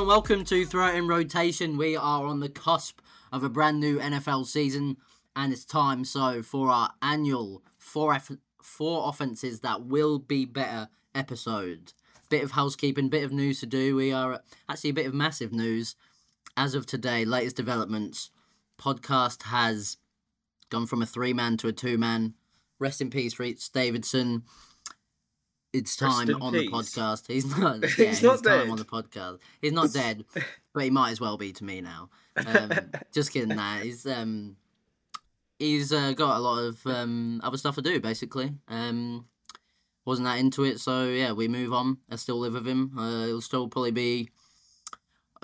and welcome to Throw It in Rotation. We are on the cusp of a brand new NFL season, and it's time so for our annual four eff- four offenses that will be better episode. Bit of housekeeping, bit of news to do. We are actually a bit of massive news as of today. Latest developments. Podcast has gone from a three man to a two man. Rest in peace, Reach Davidson. It's time on peace. the podcast. He's not. He's yeah, not it's time dead. on the podcast. He's not dead, but he might as well be to me now. Um, just kidding. That he's um, he's uh, got a lot of um, other stuff to do. Basically, um, wasn't that into it. So yeah, we move on. I still live with him. Uh, it'll still probably be.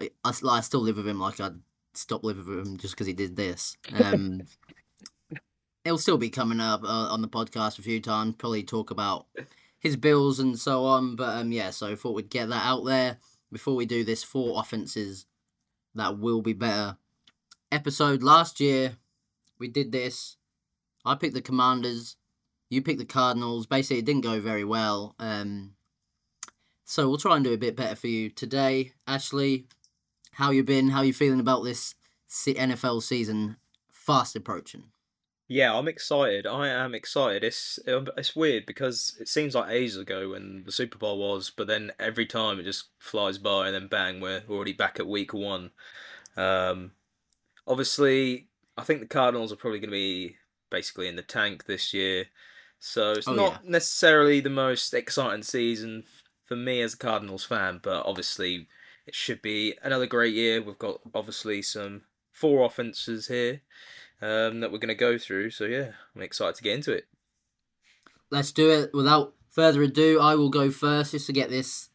I, I, I still live with him. Like I'd stop living with him just because he did this. Um, it'll still be coming up uh, on the podcast a few times. Probably talk about his bills and so on. But um, yeah, so I thought we'd get that out there before we do this four offenses that will be better episode. Last year we did this. I picked the Commanders. You picked the Cardinals. Basically, it didn't go very well. Um, so we'll try and do a bit better for you today. Ashley, how you been? How you feeling about this NFL season fast approaching? Yeah, I'm excited. I am excited. It's um, it's weird because it seems like ages ago when the Super Bowl was, but then every time it just flies by, and then bang, we're already back at week one. Um, obviously, I think the Cardinals are probably going to be basically in the tank this year, so it's Oh, not necessarily the most exciting season for me as a Cardinals fan. But obviously, it should be another great year. We've got obviously some four offenses here um, that we're going to go through. So yeah, I'm excited to get into it. let's do it. Without further ado, I will go first just to get this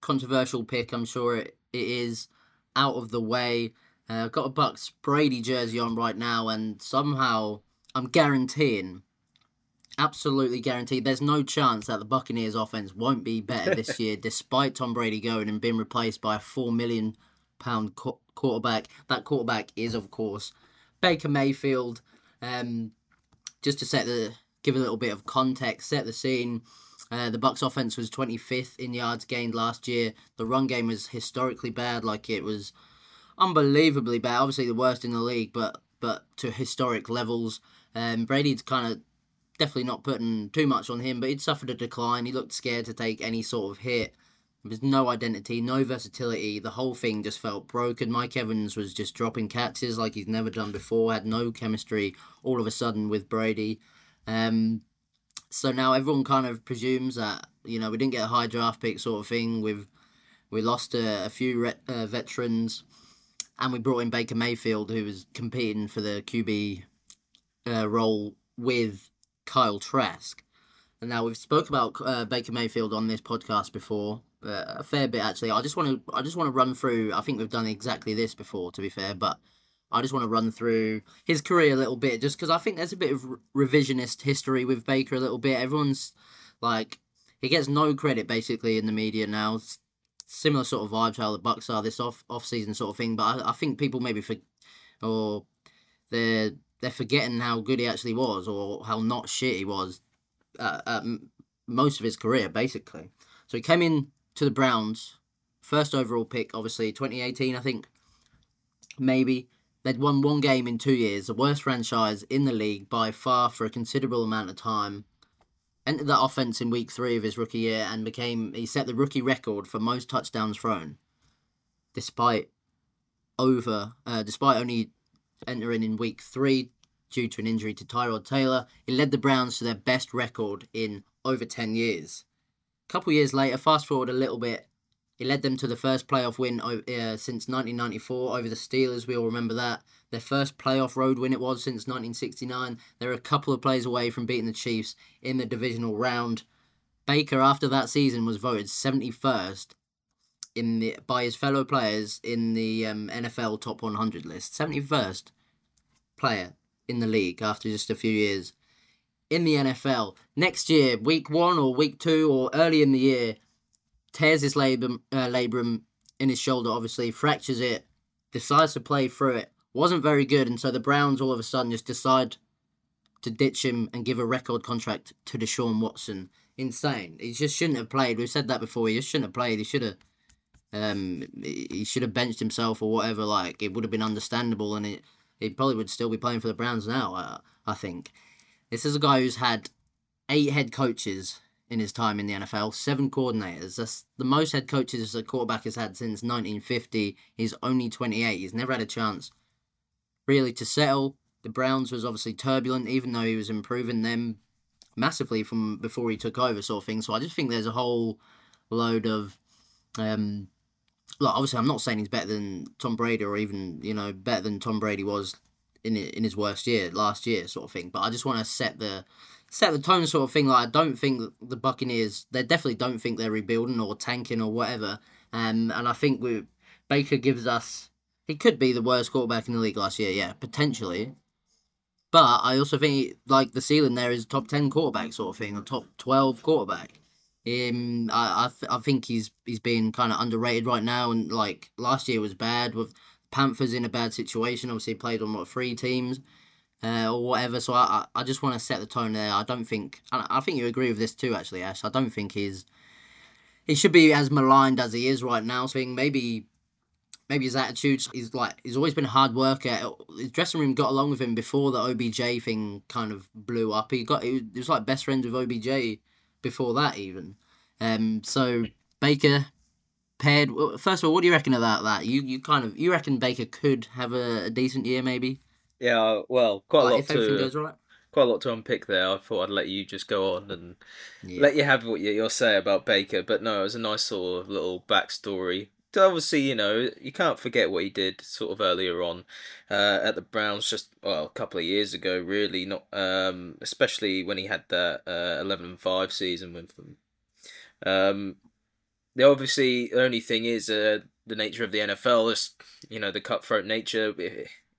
controversial pick. I'm sure it, it is out of the way. Uh, I've got a Bucs Brady jersey on right now, and somehow I'm guaranteeing, absolutely guaranteed, there's no chance that the Buccaneers offense won't be better this year, despite Tom Brady going and being replaced by a four million pound qu- quarterback. That quarterback is, of course, Baker Mayfield. Um, just to set the give a little bit of context, set the scene. Uh, the Bucs offense was 25th in yards gained last year. The run game was historically bad, like it was unbelievably bad. Obviously the worst in the league, but but to historic levels. Um, Brady's kind of definitely not putting too much on him, but he'd suffered a decline. He looked scared to take any sort of hit. There was no identity, no versatility. The whole thing just felt broken. Mike Evans was just dropping catches like he's never done before. Had no chemistry all of a sudden with Brady. Um, so now everyone kind of presumes that you know we didn't get a high draft pick sort of thing. We've we lost a, a few re- uh, veterans, and we brought in Baker Mayfield, who was competing for the QB uh, role with Kyle Trask. And now we've spoke about uh, Baker Mayfield on this podcast before, uh, a fair bit actually. I just want to I just want to run through. I think we've done exactly this before, to be fair, but I just want to run through his career a little bit, just because I think there's a bit of revisionist history with Baker a little bit. Everyone's like, he gets no credit basically in the media now. S- Similar sort of vibes how the Bucs are this off off season sort of thing, but I, I think people maybe for or they're they're forgetting how good he actually was or how not shit he was at most of his career basically. So he came in to the Browns, first overall pick, obviously 2018, I think, maybe. They'd won one game in two years, the worst franchise in the league by far for a considerable amount of time. Entered that offense in week three of his rookie year and became he set the rookie record for most touchdowns thrown, despite over uh, despite only entering in week three due to an injury to Tyrod Taylor. He led the Browns to their best record in over ten years. A couple years later, fast forward a little bit, he led them to the first playoff win uh, since 1994 over the Steelers. We all remember that. Their first playoff road win it was since 1969. They're a couple of plays away from beating the Chiefs in the divisional round. Baker, after that season, was voted 71st in the by his fellow players in the um, NFL Top 100 list. 71st player in the league after just a few years in the NFL. Next year, week one or week two or early in the year, tears his labrum, uh, labrum in his shoulder, obviously, fractures it, decides to play through it. Wasn't very good, and so the Browns all of a sudden just decide to ditch him and give a record contract to Deshaun Watson. Insane. He just shouldn't have played. We've said that before. He just shouldn't have played. He should have um, he should have benched himself or whatever. Like it would have been understandable, and it he probably would still be playing for the Browns now. I, I think this is a guy who's had eight head coaches in his time in the NFL, seven coordinators. That's the most head coaches a quarterback has had since 1950. He's only 28. He's never had a chance really to settle. The Browns was obviously turbulent, even though he was improving them massively from before he took over, sort of thing. So I just think there's a whole load of um, look, obviously, I'm not saying he's better than Tom Brady or even you know better than Tom Brady was in in his worst year last year, sort of thing. But I just want to set the set the tone, sort of thing. Like I don't think the Buccaneers, they definitely don't think they're rebuilding or tanking or whatever. Um, and I think we Baker gives us he could be the worst quarterback in the league last year, yeah, potentially. But I also think like the ceiling there is top ten quarterback sort of thing, or top twelve quarterback. Um, I I, th- I think he's he's being kind of underrated right now, and like last year was bad with Panthers in a bad situation. Obviously, played on what three teams uh, or whatever. So I I just want to set the tone there. I don't think I think you agree with this too, actually, Ash. I don't think he's he should be as maligned as he is right now. So maybe maybe his attitude. He's like he's always been a hard worker. His dressing room got along with him before the OBJ thing kind of blew up. He got he was like best friends with OBJ before that even. Um, so Baker paired. First of all, what do you reckon about that? You you kind of you reckon Baker could have a, a decent year maybe? Yeah, well, quite like a lot if everything to goes right. quite a lot to unpick there. I thought I'd let you just go on and yeah. let you have what you, you'll say about Baker. But no, it was a nice sort of little backstory obviously, you know, you can't forget what he did sort of earlier on uh, at the Browns, just well, a couple of years ago, really. Not um, especially when he had that uh, eleven and five season with them. Um, the obviously the only thing is uh, the nature of the NFL is you know the cutthroat nature.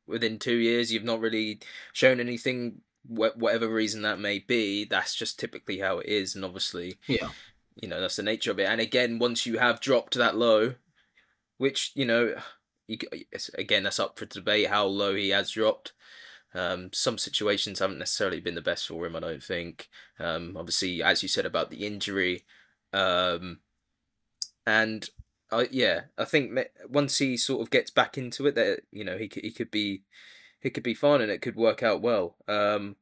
Within two years, you've not really shown anything. Whatever reason that may be, that's just typically how it is, and obviously, yeah, you know that's the nature of it. And again, once you have dropped that low, which you know, you, again that's up for debate how low he has dropped. Um, some situations haven't necessarily been the best for him, I don't think. Um, obviously, as you said about the injury, um, and uh, yeah, I think once he sort of gets back into it, that you know he could, he could be he could be fine and it could work out well. Um,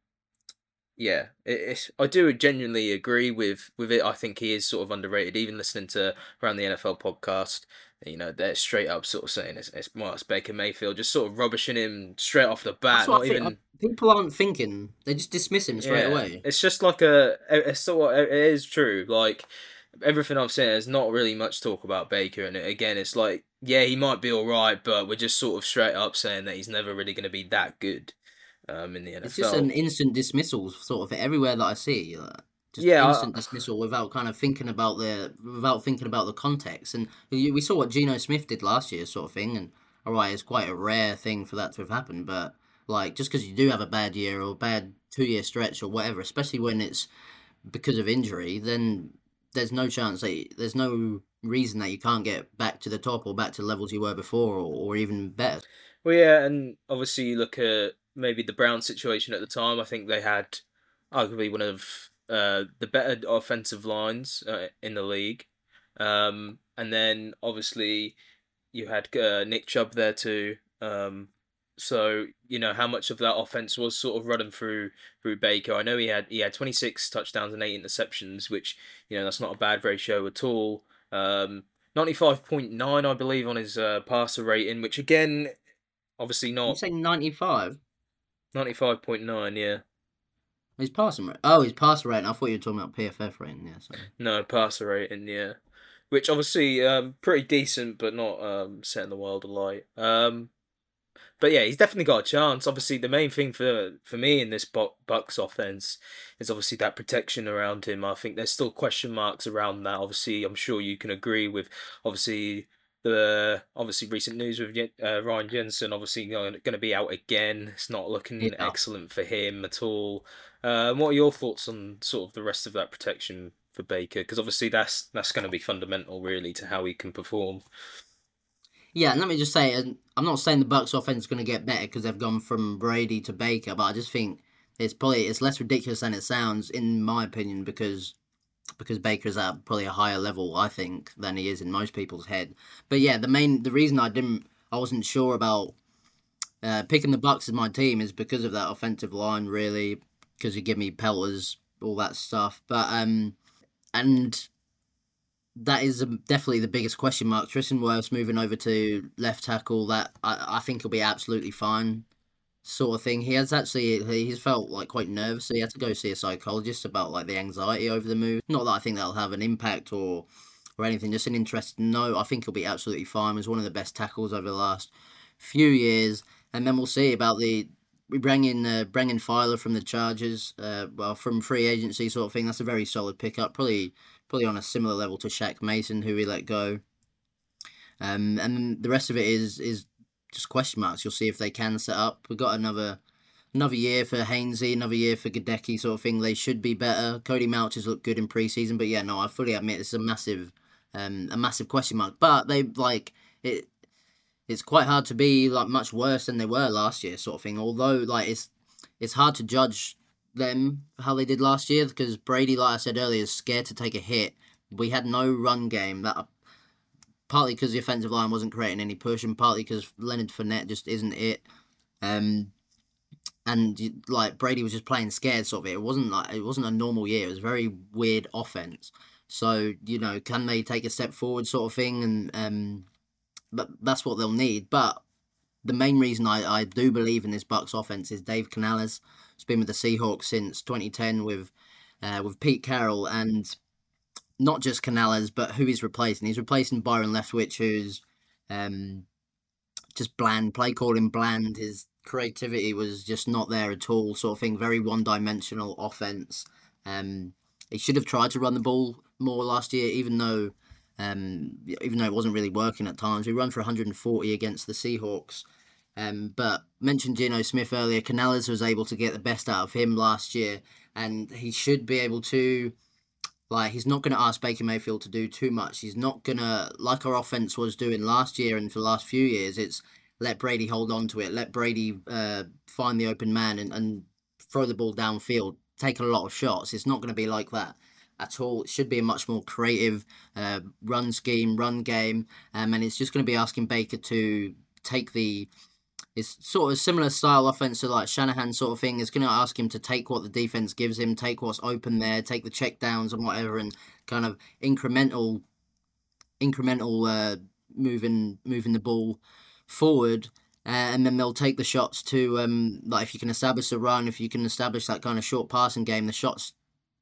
yeah, it, it's I do genuinely agree with with it. I think he is sort of underrated. Even listening to around the NFL podcast, you know, they're straight up sort of saying it's, it's Marcus Baker Mayfield, just sort of rubbishing him straight off the bat. Not even people aren't thinking; they just dismiss him straight yeah, away. It's just like a, it's sort of, it is true. Like everything I've seen, there's not really much talk about Baker, and again, it's like yeah, he might be all right, but we're just sort of straight up saying that he's never really going to be that good. Um, in the NFL, it's just an instant dismissal, sort of everywhere that I see. Like just yeah, instant I, dismissal without kind of thinking about the without thinking about the context. And we saw what Geno Smith did last year, sort of thing. And all right, it's quite a rare thing for that to have happened, but like just because you do have a bad year or a bad two year stretch or whatever, especially when it's because of injury, then there's no chance that there's no reason that you can't get back to the top or back to levels you were before or, or even better. Well, yeah, and obviously you look at maybe the Brown situation at the time. I think they had arguably one of uh, the better offensive lines uh, in the league. Um, and then obviously you had uh, Nick Chubb there too. Um, so you know how much of that offense was sort of running through through Baker. I know he had he had twenty six touchdowns and eight interceptions, which you know that's not a bad ratio at all. Um, ninety five point nine, I believe, on his uh, passer rating, which again, obviously not. You saying ninety five? Ninety five point nine, yeah. He's passing rate. Oh, he's passer rating. I thought you were talking about PFF rating. Yeah. Sorry. No, passer rating. Yeah, which obviously um pretty decent, but not um setting the world alight. Um, but yeah, he's definitely got a chance. Obviously, the main thing for for me in this Bucs offense is obviously that protection around him. I think there's still question marks around that. Obviously, I'm sure you can agree with obviously the obviously recent news with uh, Ryan Jensen obviously going to be out again. It's not looking yeah. excellent for him at all. Uh, what are your thoughts on sort of the rest of that protection for Baker? Because obviously that's that's going to be fundamental, really, to how he can perform. Yeah, and let me just say, I'm not saying the Bucs offense is going to get better because they've gone from Brady to Baker, but I just think it's probably it's less ridiculous than it sounds, in my opinion, because because Baker's at probably a higher level, I think, than he is in most people's head. But yeah, the main the reason I didn't I wasn't sure about uh, picking the Bucs as my team is because of that offensive line, really, because you give me pelters, all that stuff. But um, and that is definitely the biggest question mark. Tristan Wirfs moving over to left tackle. That I, I think he'll be absolutely fine, sort of thing. He has actually he's felt like quite nervous, so he had to go see a psychologist about like the anxiety over the move. Not that I think that'll have an impact or or anything. Just an interest. No, I think he'll be absolutely fine. He was one of the best tackles over the last few years, and then we'll see about the. We bring in uh, Brendan Feiler from the Chargers, uh, well, from free agency sort of thing. That's a very solid pickup. Probably probably on a similar level to Shaq Mason, who we let go. Um, and the rest of it is is just question marks. You'll see if they can set up. We've got another another year for Hainsey, another year for Goedeke sort of thing. They should be better. Cody Mauch has looked good in preseason, but yeah, no, I fully admit it's a massive um, a massive question mark. But they like it. It's quite hard to be like much worse than they were last year, sort of thing. Although like it's it's hard to judge them how they did last year because Brady, like I said earlier, is scared to take a hit. We had no run game that partly because the offensive line wasn't creating any push, and partly because Leonard Fournette just isn't it. Um, and like Brady was just playing scared, sort of. It. it wasn't like it wasn't a normal year. It was very weird offense. So you know, can they take a step forward, sort of thing? And um, but that's what they'll need. But the main reason I, I do believe in this Bucs offense is Dave Canales. He's been with the Seahawks since 2010 with uh, with Pete Carroll, and not just Canales, but who he's replacing. He's replacing Byron Leftwich, who's um, just bland, play calling bland. His creativity was just not there at all, sort of thing. Very one dimensional offense. Um, he should have tried to run the ball more last year, even though um, even though it wasn't really working at times. We run for 140 against the Seahawks. Um, but mentioned Geno Smith earlier. Canales was able to get the best out of him last year, and he should be able to. Like he's not going to ask Baker Mayfield to do too much. He's not going to like our offense was doing last year and for the last few years. It's let Brady hold on to it. Let Brady uh, find the open man and, and throw the ball downfield. Take a lot of shots. It's not going to be like that at all. It should be a much more creative uh, run scheme, run game, um, and it's just going to be asking Baker to take the. It's sort of similar style offense to like Shanahan sort of thing. It's going to ask him to take what the defense gives him, take what's open there, take the check downs and whatever, and kind of incremental, incremental uh, moving moving the ball forward. Uh, and then they'll take the shots to um, like if you can establish a run, if you can establish that kind of short passing game, the shots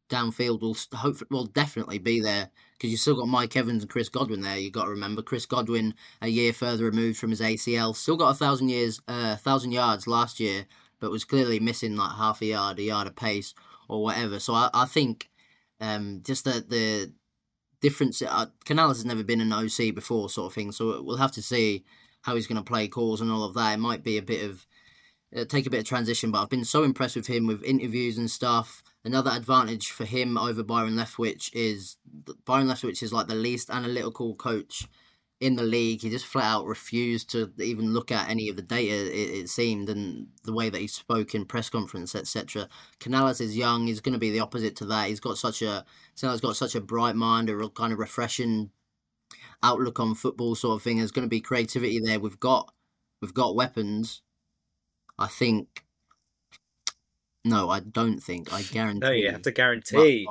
downfield will hopefully will definitely be there because you've still got Mike Evans and Chris Godwin there. You've got to remember Chris Godwin a year further removed from his ACL, still got a thousand years, uh, thousand yards last year, but was clearly missing like half a yard, a yard of pace or whatever. So I, I think um, just that the difference. Uh, Canales has never been an OC before, sort of thing. So we'll have to see how he's going to play calls and all of that. It might be a bit of uh, take a bit of transition, but I've been so impressed with him with interviews and stuff. Another advantage for him over Byron Leftwich is Byron Leftwich is like the least analytical coach in the league. He just flat out refused to even look at any of the data. It, it seemed, and the way that he spoke in press conference, etc. Canales is young. He's going to be the opposite to that. He's got such a, he's got such a bright mind, a real kind of refreshing outlook on football, sort of thing. There's going to be creativity there. We've got, we've got weapons. I think no, I don't think. I guarantee. No, you have to guarantee.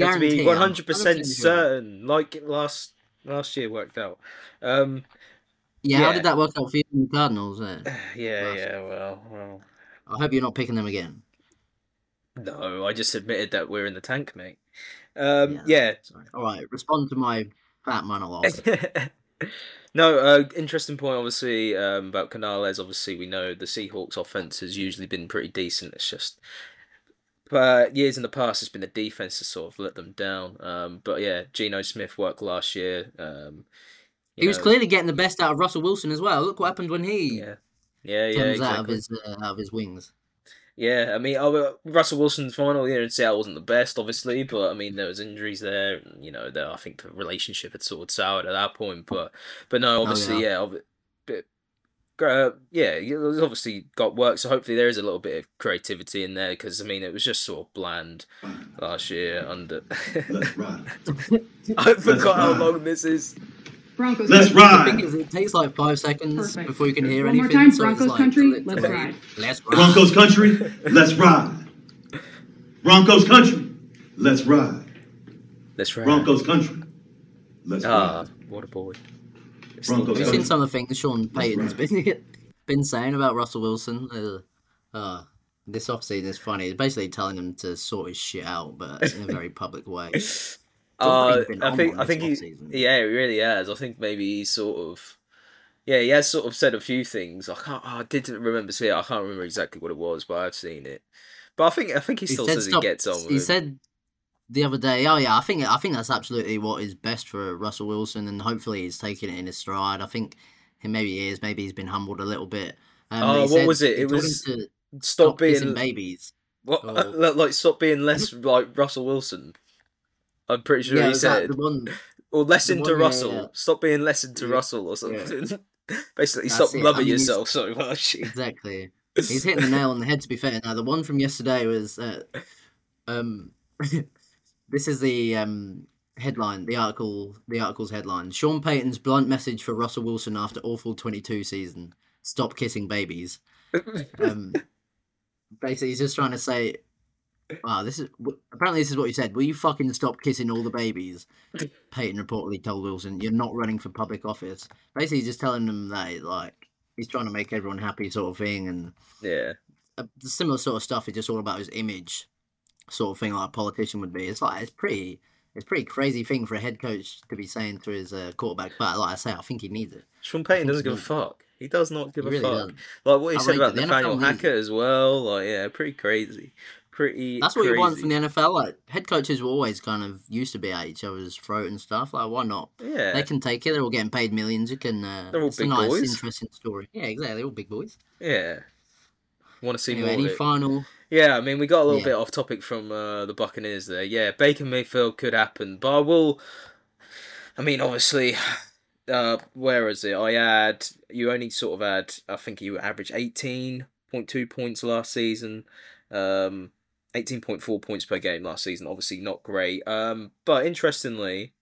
Have to be one hundred percent certain, like last last year worked out. Um, yeah, yeah, how did that work out for you in the Cardinals? Yeah, yeah. Well, well. I hope you're not picking them again. No, I just admitted that we're in the tank, mate. Um, yeah. yeah. All right, respond to my fat monologue. No, uh, interesting point. Obviously, um, about Canales. Obviously, we know the Seahawks' offense has usually been pretty decent. It's just, but years in the past, it's been the defense that sort of let them down. Um, but yeah, Geno Smith worked last year. Um, he know, was clearly getting the best out of Russell Wilson as well. Look what happened when he yeah yeah yeah exactly. out of his uh, out of his wings. Yeah, I mean, oh, Russell Wilson's final year in Seattle wasn't the best, obviously, but I mean, there was injuries there. And, you know, there, I think the relationship had sort of soured at that point. But, but no, obviously, oh, yeah. yeah uh, yeah, it's obviously got work. So hopefully there is a little bit of creativity in there because I mean it was just sort of bland last year under. I forgot how long this is. Broncos Let's country. ride. The thing is, it takes like five seconds Perfect. before you can hear One more anything. time, so Broncos like, country, let's ride. Let's ride. Broncos country, let's ride. Broncos country, let's ride. Let's ride. Broncos country, let's Ah, ride. what a boy. Broncos Have you seen some of the things Sean Payton's been been saying about Russell Wilson? Uh, uh, this offseason is funny. He's basically telling him to sort his shit out, but in a very public way. Uh, I think I think he yeah he really has. I think maybe he's sort of yeah he has sort of said a few things. I can't oh, I didn't remember seeing it. I can't remember exactly what it was, but I've seen it. But I think I think he He still says stop- he gets on. With He him. said the other day, "Oh yeah, I think I think that's absolutely what is best for Russell Wilson, and hopefully he's taking it in his stride. I think he maybe he is. Maybe he's been humbled a little bit. Um, Oh, what said- was it? It was stop stop being babies. what like stop being less like Russell Wilson. I'm pretty sure yeah, he said the one. or less the into one, yeah, Russell. yeah. Stop being less to. Russell or something. Basically, That's stop it. I loving mean, yourself so much. Exactly. He's hitting the nail on the head. To be fair, now the one from yesterday was, uh, um, this is the um headline, the article, the article's headline: Sean Payton's blunt message for Russell Wilson after awful twenty-two season: Stop kissing babies. Um, basically, he's just trying to say, "Wow, this is apparently this is what you said. Will you fucking stop kissing all the babies?" Payton reportedly told Wilson, "You're not running for public office." Basically, he's just telling them that like he's trying to make everyone happy, sort of thing, and yeah. the similar sort of stuff is just all about his image, sort of thing, like a politician would be. It's like it's pretty. It's pretty crazy thing for a head coach to be saying to his uh, quarterback, but like I say, I think he needs it. Sean Payton doesn't he give a fuck. He does not give He a really fuck. doesn't. Like what he I said about. The Nathaniel Hackett as well. Like yeah, pretty crazy. Pretty. That's what you want from the NFL. Like head coaches were always kind of used to be at each other's throat and stuff. Like why not? Yeah. They can take it. They're all getting paid millions. You can. Uh, They're all it's big a nice, boys. interesting story. Yeah, exactly. They're all big boys. Yeah. Want to see Anyway, more any final? Yeah, I mean, we got a little Yeah. bit off topic from uh, the Buccaneers there. Yeah, Baker Mayfield could happen, but I will. I mean, obviously, uh, where is it? I had you only sort of had. I think you averaged eighteen point two points last season. Um, eighteen point four points per game last season. Obviously, not great. Um, but interestingly.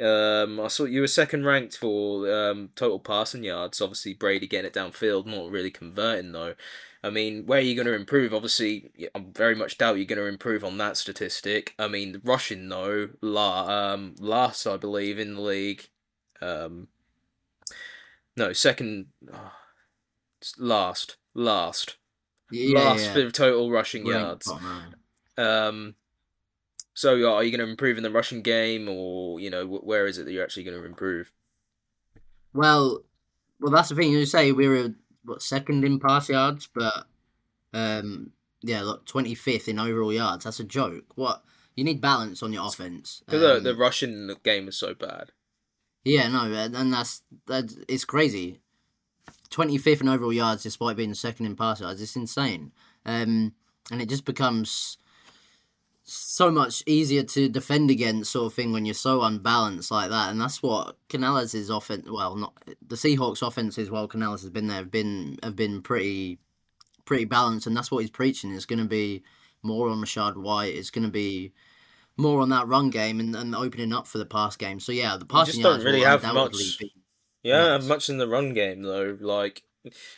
Um, I saw you were second ranked for um, total passing yards. Obviously, Brady getting it downfield, not really converting though. I mean, where are you going to improve? Obviously, I very much doubt you're going to improve on that statistic. I mean, rushing though, la, um, last I believe in the league, um, no, second, oh, last, last, Yeah, last for total rushing We're yards. nine. Um, so are you going to improve in the rushing game, or you know, where is it that you're actually going to improve? Well, well, that's the thing. You say we were what second in pass yards, but um, yeah, look, twenty fifth in overall yards. That's a joke. What you need balance on your offense. Because the Um, the rushing game is so bad. Yeah, no, and that's that's it's crazy. Twenty fifth in overall yards, despite being second in pass yards, it's insane. Um, and it just becomes so much easier to defend against, sort of thing, when you're so unbalanced like that. And that's what Canales' offense. Well, not the Seahawks' offenses. While Canales has been there, have been have been pretty pretty balanced, and that's what he's preaching. It's going to be more on Rachaad White. It's going to be more on that run game and, and opening up for the pass game. So yeah, the just passing don't yards really have much. be- Yeah, much in the run game though. Like,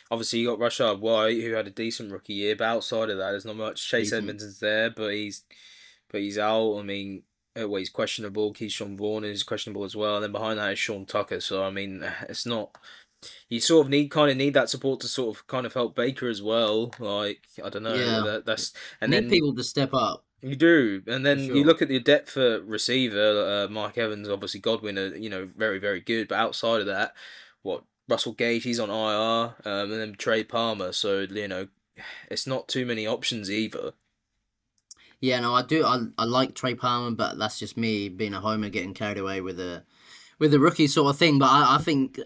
obviously you got Rachaad White who had a decent rookie year, but outside of that, there's not much. Chase Decent. Edmondson's there, but he's but he's out. I mean, uh, well, he's questionable. Ke'Shawn Vaughn is questionable as well, and then behind that is Sean Tucker. So I mean, it's not. You sort of need kind of need that support to sort of kind of help Baker as well. Like I don't know, Yeah. that, that's and need then people to step up. You do, and then you look at the depth for receiver. Uh, Mike Evans, obviously Godwin, are you know very very good, but outside of that, what Russell Gage, he's on IR, um, and then Trey Palmer. So you know, it's not too many options either. Yeah, no, I do. I, I like Trey Palmer, but that's just me being a homer, getting carried away with a with a rookie sort of thing. But I, I think,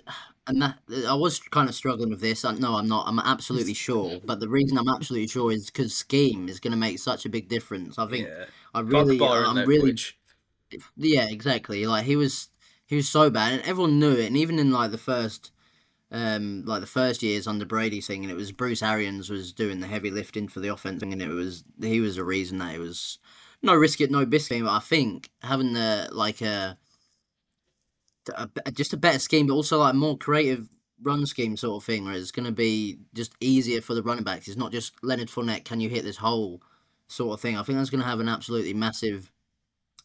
and that I was kind of struggling with this. I, no, I'm not. I'm absolutely sure. But the reason I'm absolutely sure is because scheme is going to make such a big difference. I think Yeah, I really, I'm really Leftwich. Yeah, exactly. Like he was, he was so bad, and everyone knew it. And even in like the first, um, like the first years under Brady thing, and it was Bruce Arians was doing the heavy lifting for the offense, and it was he was the reason that it was no risk it, no biscuit. But I think having the like a, a just a better scheme, but also like more creative run scheme sort of thing, where it's going to be just easier for the running backs. It's not just Leonard Fournette. Can you hit this hole? Sort of thing. I think that's going to have an absolutely massive,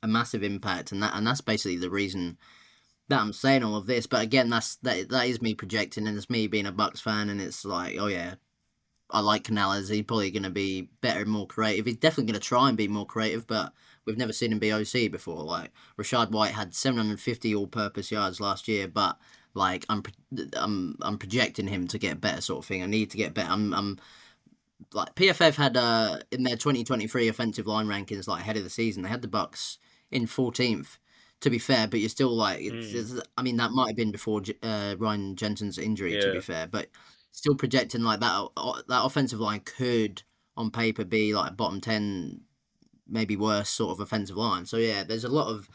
a massive impact, and that and that's basically the reason that I'm saying all of this. But again, that's that that is me projecting, and it's me being a Bucs fan, and it's like, oh yeah, I like Canales. He's probably going to be better and more creative. He's definitely going to try and be more creative, but we've never seen him be OC before. Like Rachaad White had 750 all-purpose yards last year, but like I'm I'm I'm projecting him to get better sort of thing. I need to get better. I'm I'm like PFF had uh in their 2023 offensive line rankings like ahead of the season. They had the Bucs in 14th. To be fair, but you're still like, Mm. I mean, that might have been before uh, Ryan Jensen's injury. To be fair, but still projecting like that o- that offensive line could on paper be like a bottom 10 maybe worse sort of offensive line so yeah there's a lot of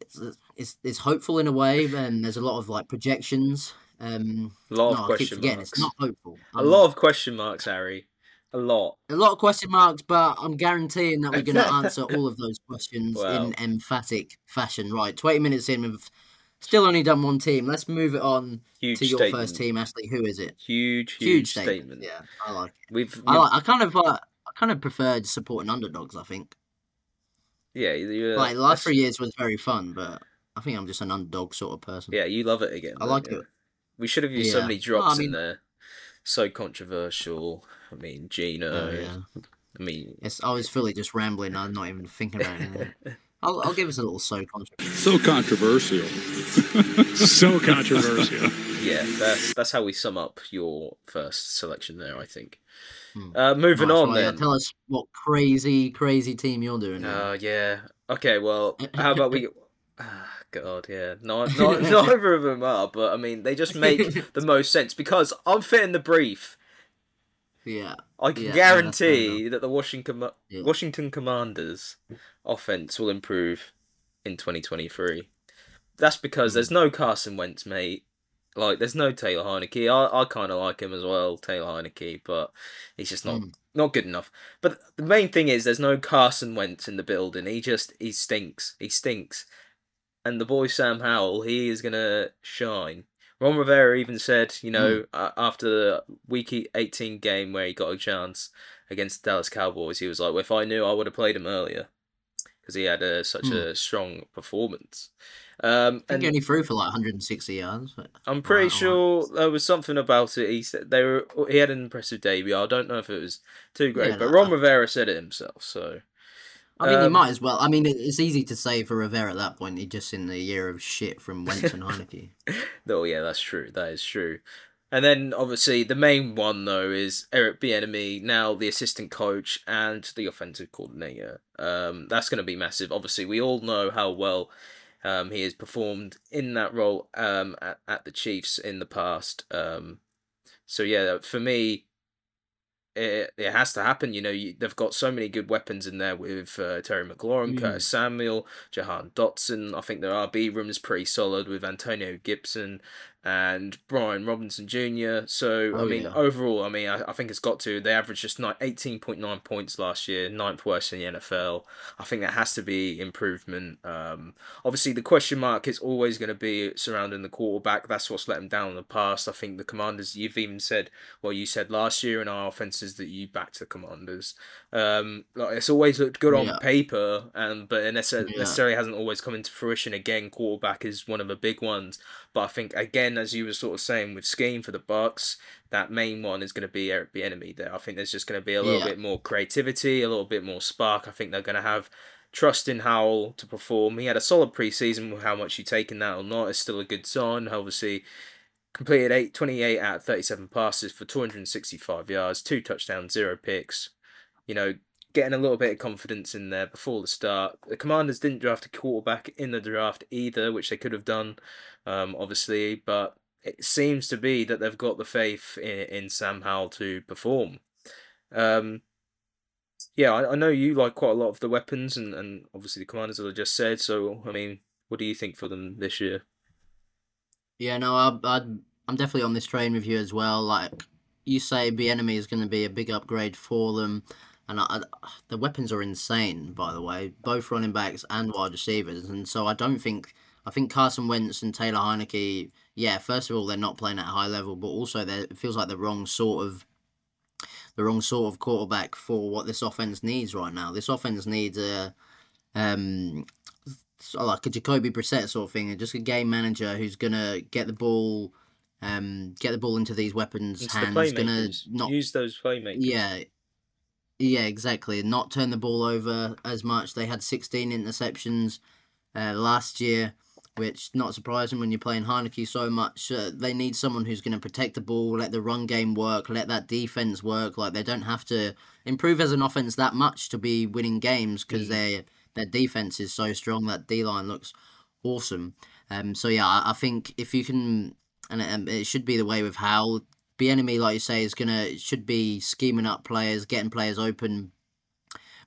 it's, it's, it's hopeful in a way and there's a lot of like projections um A lot of question marks. it's not hopeful A lot of question marks, Harry. A lot. a lot of question marks but i'm guaranteeing that we're going to answer all of those questions Wow. in emphatic fashion right 20 minutes in we've still only done one team let's move it on Huge to your statement. first team ashley who is it Huge, huge, huge, statement. statement. yeah i like it We've, I, like, I kind of uh, I kind of preferred supporting underdogs. I think yeah, you, uh, like the last that's- three years was very fun, but I think I'm just an underdog sort of person. Yeah, you love it again. I don't like you? it. We should have used so Yeah. many Well, I drops in there. So controversial. I mean, Geno. Oh, yeah. I mean, It's, I was fully just rambling. I'm not even thinking about it. I'll, I'll give us a little so controversial. So controversial. so controversial. yeah, that's that's how we sum up your first selection there. I think. Hmm. Uh, moving on yeah, then. tell us what crazy, crazy team you're doing. now. Uh, yeah. Okay. Well, how about we? Ah, God, yeah. Not, not, neither of them are, but I mean, they just make the most sense because I'm fitting the brief. yeah, I can Yeah, no, guarantee that the Washington Yeah. Washington Commanders offense will improve in 2023. That's because Hmm. there's no Carson Wentz, mate. Like, there's no Taylor Heinicke. I, I kind of like him as well, Taylor Heinicke, but he's just not Mm. not good enough. But the main thing is, there's no Carson Wentz in the building. He just he stinks. He stinks. And the boy Sam Howell, he is gonna shine. Ron Rivera even said, you know, uh, after the week e- 18 game where he got a chance against the Dallas Cowboys, he was like, well, if I knew, I would have played him earlier because he had a, such Hmm. a strong performance. Um, I think and he only threw for like 160 yards. I'm pretty Right, sure there was something about it. He said they were. He had an impressive debut. I don't know if it was too great, Yeah, but Ron I- Rivera said it himself. So I mean, you Um, might as well. I mean, it's easy to say for Rivera at that point. He just in the year of shit from Wentz and Heinicke. Oh yeah, that's true. That is true. And then obviously the main one though is Eric Bieniemy, now the assistant coach and the offensive coordinator. Um, that's going to be massive. Obviously, we all know how well um, he has performed in that role um, at, at the Chiefs in the past. Um, so yeah, for me, it, it has to happen. You know, you, they've got so many good weapons in there with uh, Terry McLaurin, Mm. Curtis Samuel, Jahan Dotson. I think their RB room is pretty solid with Antonio Gibson and Brian Robinson Jr. So I Oh, mean, yeah. overall, I mean, I, I think it's got to. They averaged just eighteen point nine points last year, ninth worst in the NFL. I think that has to be improvement. Um, obviously, the question mark is always going to be surrounding the quarterback. That's what's let them down in the past. I think the Commanders. You've even said, well, you said last year in our offenses that you backed the Commanders. Um, like it's always looked good on Yeah. paper, and but it necessarily, Yeah. necessarily hasn't always come into fruition. Again, quarterback is one of the big ones. But I think again, as you were sort of saying with scheme for the Bucs, that main one is going to be Eric Bieniemy. There, I think there's just going to be a little Yeah. bit more creativity, a little bit more spark. I think they're going to have trust in Howell to perform. He had a solid preseason. How much you taking that or not is still a good sign. Obviously, completed eight, 28 out of 37 passes for 265 yards, two touchdowns, zero picks. You know, getting a little bit of confidence in there before the start. The Commanders didn't draft a quarterback in the draft either, which they could have done, um, obviously, but it seems to be that they've got the faith in, in Sam Howell to perform. Um, yeah, I, I know you like quite a lot of the weapons and, and obviously the Commanders, as I just said. So, I mean, what do you think for them this year? Yeah, no, I, I, I'm definitely on this train with you as well. Like you say, Bieniemy is going to be a big upgrade for them, and I, I, the weapons are insane. By the way, both running backs and wide receivers, and so I don't think I think Carson Wentz and Taylor Heinicke. Yeah, first of all, they're not playing at a high level, but also it feels like the wrong sort of the wrong sort of quarterback for what this offense needs right now. This offense needs a um like a Jacoby Brissett sort of thing, and just a game manager who's gonna get the ball, um, get the ball into these weapons' It's hands, the gonna not Use those playmakers. yeah. Yeah, exactly. Not turn the ball over as much. They had 16 interceptions uh, last year, which not surprising when you're playing Heinicke so much. Uh, they need someone who's going to protect the ball, let the run game work, let that defense work. Like they don't have to improve as an offense that much to be winning games because Mm. their their defense is so strong. That D line looks awesome. Um, so yeah, I, I think if you can, and it should be the way with Howell. Bieniemy, like you say, is gonna should be scheming up players, getting players open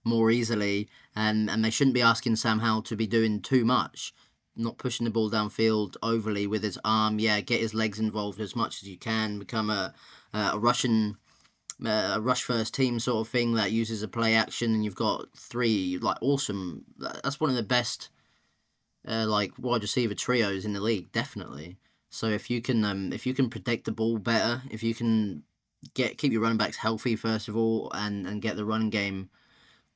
more easily, and and they shouldn't be asking Sam Howell to be doing too much, not pushing the ball downfield overly with his arm. Yeah, get his legs involved as much as you can. Become a a Russian uh, a rush first team sort of thing that uses a play action, and you've got three like awesome. That's one of the best uh, like wide receiver trios in the league, definitely. So if you can um if you can protect the ball better, if you can get keep your running backs healthy first of all, and and get the running game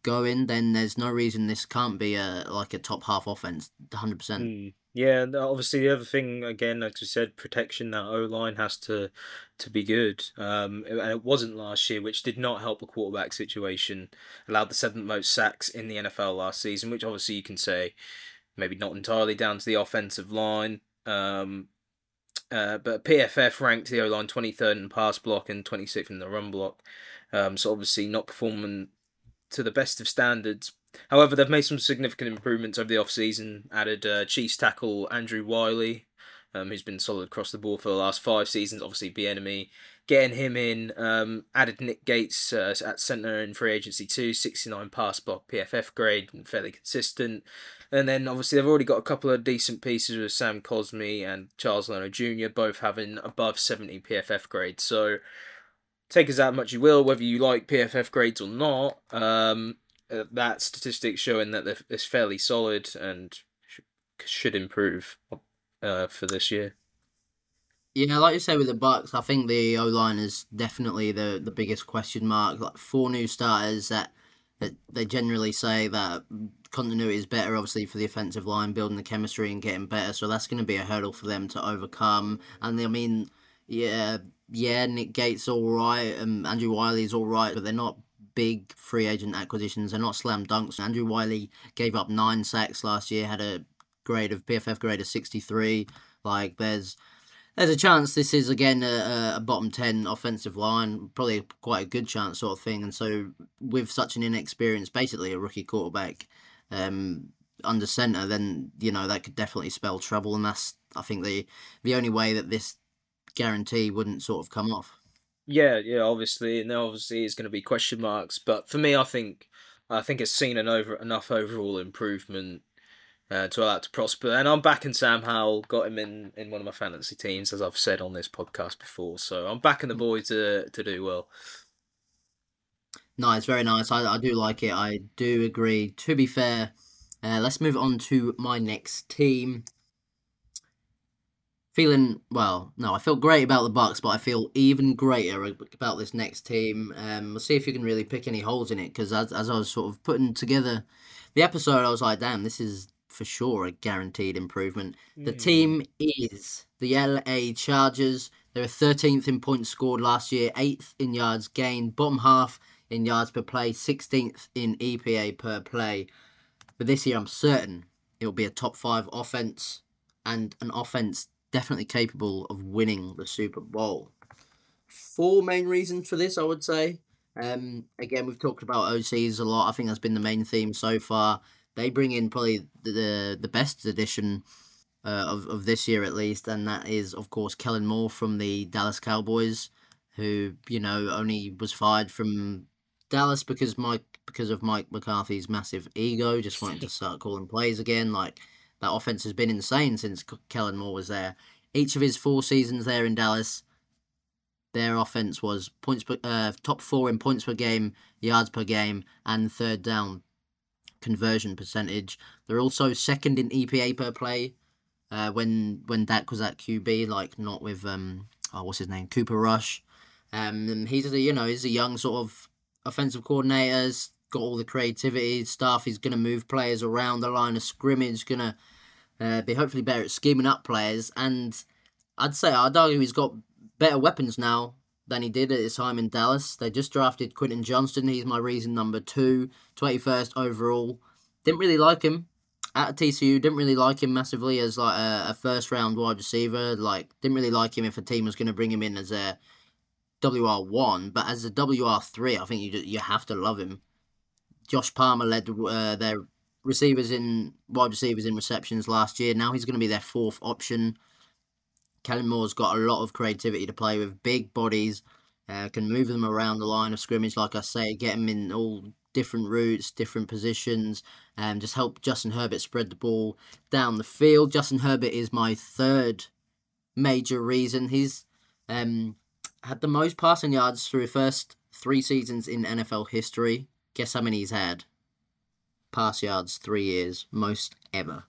going, then there's no reason this can't be a like a top half offense, hundred percent. Mm. Yeah, obviously the other thing again, like you said, protection. That O line has to to be good, um, and it wasn't last year, which did not help the quarterback situation. Allowed the seventh most sacks in the NFL last season, which obviously you can say maybe not entirely down to the offensive line. Um, uh, but PFF ranked the O line 23rd in pass block and 26th in the run block. Um, so obviously not performing to the best of standards. However, they've made some significant improvements over the offseason. Added uh, Chiefs tackle Andrew Wylie, um, who's been solid across the board for the last five seasons. Obviously, Bieniemy getting him in. Um, added Nick Gates uh, at centre in free agency too. 69 pass block PFF grade fairly consistent. And then obviously they've already got a couple of decent pieces with Sam Cosmi and Charles Leno Jr. both having above 70 PFF grades. So take as that much you will, whether you like PFF grades or not. Um, uh, that statistic showing that it's fairly solid and should improve uh, for this year. Yeah, like you say with the Bucs, I think the O line is definitely the the biggest question mark. Like four new starters that they generally say that continuity is better, obviously for the offensive line, building the chemistry and getting better. So that's going to be a hurdle for them to overcome. And I mean, yeah, yeah, Nick Gates all right, and Andrew Wylie's all right, but they're not big free agent acquisitions. They're not slam dunks. Andrew Wylie gave up nine sacks last year, had a grade of PFF grade of sixty three. Like there's there's a chance this is again a, a bottom 10 offensive line probably quite a good chance sort of thing. And so with such an inexperienced basically a rookie quarterback um, under center then you know that could definitely spell trouble. And that's i think the the only way that this guarantee wouldn't sort of come off. Yeah, yeah, obviously, and obviously is going to be question marks, but for me, I think I think it's seen an over enough overall improvement uh, to allow it to prosper. And I'm backing Sam Howell, got him in, in one of my fantasy teams, as I've said on this podcast before. So I'm backing the boy to to do well. Nice, very nice. I, I do like it. I do agree. To be fair, uh, let's move on to my next team. Feeling well, no, I feel great about the Bucks, but I feel even greater about this next team. Um, we'll see if you can really pick any holes in it because as as I was sort of putting together the episode, I was like, damn, this is for sure a guaranteed improvement. The Mm. team is the LA Chargers. They were 13th in points scored last year, 8th in yards gained, bottom half in yards per play, 16th in EPA per play. But this year, I'm certain it'll be a top five offense and an offense definitely capable of winning the Super Bowl. Four main reasons for this, I would say. Um, again, we've talked about OCs a lot. I think that's been the main theme so far. They bring in probably the the best addition uh, of of this year at least, and that is of course Kellen Moore from the Dallas Cowboys, who you know only was fired from Dallas because Mike because of Mike McCarthy's massive ego, just wanting to start calling plays again. Like that offense has been insane since Kellen Moore was there. each of his four seasons there in Dallas, their offense was points per, uh, top four in points per game, yards per game, and third down conversion percentage. They're also second in EPA per play. Uh, when when Dak was at QB, like not with um oh what's his name Cooper Rush, um he's a you know he's a young sort of offensive coordinator. He's got all the creativity stuff. He's gonna move players around the line of scrimmage. Gonna uh, be hopefully better at scheming up players. And I'd say I'd argue he's got better weapons now than he did at his time in Dallas. They just drafted Quentin Johnston. He's my reason number two, 21st overall. Didn't really like him at TCU. Didn't really like him massively as like a, a first round wide receiver. Like didn't really like him if a team was going to bring him in as a WR one, but as a WR three, I think you you have to love him. Josh Palmer led uh, their receivers in wide receivers in receptions last year. Now he's going to be their fourth option. Kellen Moore's got a lot of creativity to play with, big bodies, uh, can move them around the line of scrimmage, like I say, get them in all different routes, different positions, and just help Justin Herbert spread the ball down the field. Justin Herbert is my third major reason. He's um, had the most passing yards through first three seasons in NFL history. Guess how many he's had? Pass yards, three years, most ever.